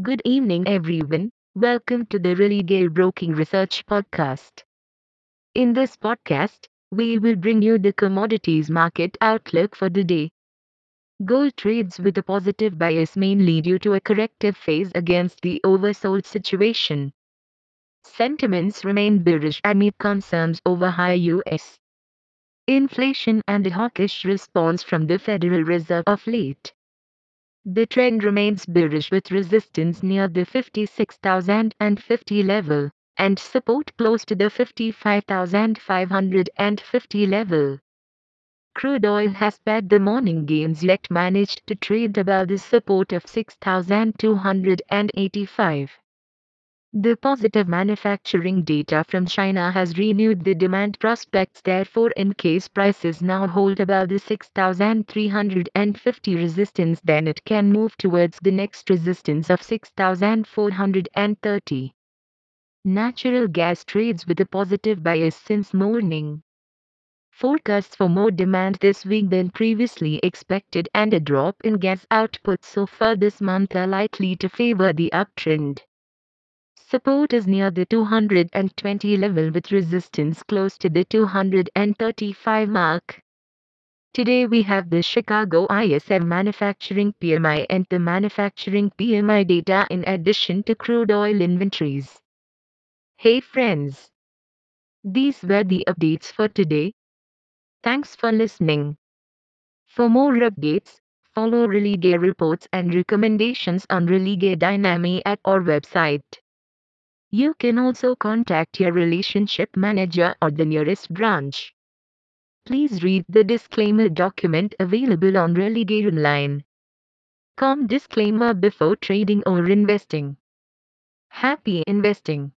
Good evening, everyone. Welcome to the Religare Broking Research Podcast. In this podcast, we will bring you the commodities market outlook for the day. Gold trades with a positive bias mainly due to a corrective phase against the oversold situation. Sentiments remain bearish amid concerns over high US inflation and a hawkish response from the Federal Reserve of late. The trend remains bearish with resistance near the 56,050 level and support close to the 55,550 level. Crude oil has pared the morning gains yet managed to trade above the support of 6,285. The positive manufacturing data from China has renewed the demand prospects therefore in case prices now hold above the 6350 resistance then it can move towards the next resistance of 6430. Natural gas trades with a positive bias since morning. Forecasts for more demand this week than previously expected and a drop in gas output so far this month are likely to favor the uptrend. Support is near the 220 level with resistance close to the 235 mark. Today we have the Chicago ISM manufacturing PMI and the manufacturing PMI data in addition to crude oil inventories. Hey friends! These were the updates for today. Thanks for listening. For more updates, follow Religare reports and recommendations on Religare Dynami at our website. You can also contact your relationship manager or the nearest branch. Please read the disclaimer document available on Religare Online. Com disclaimer before trading or investing. Happy investing.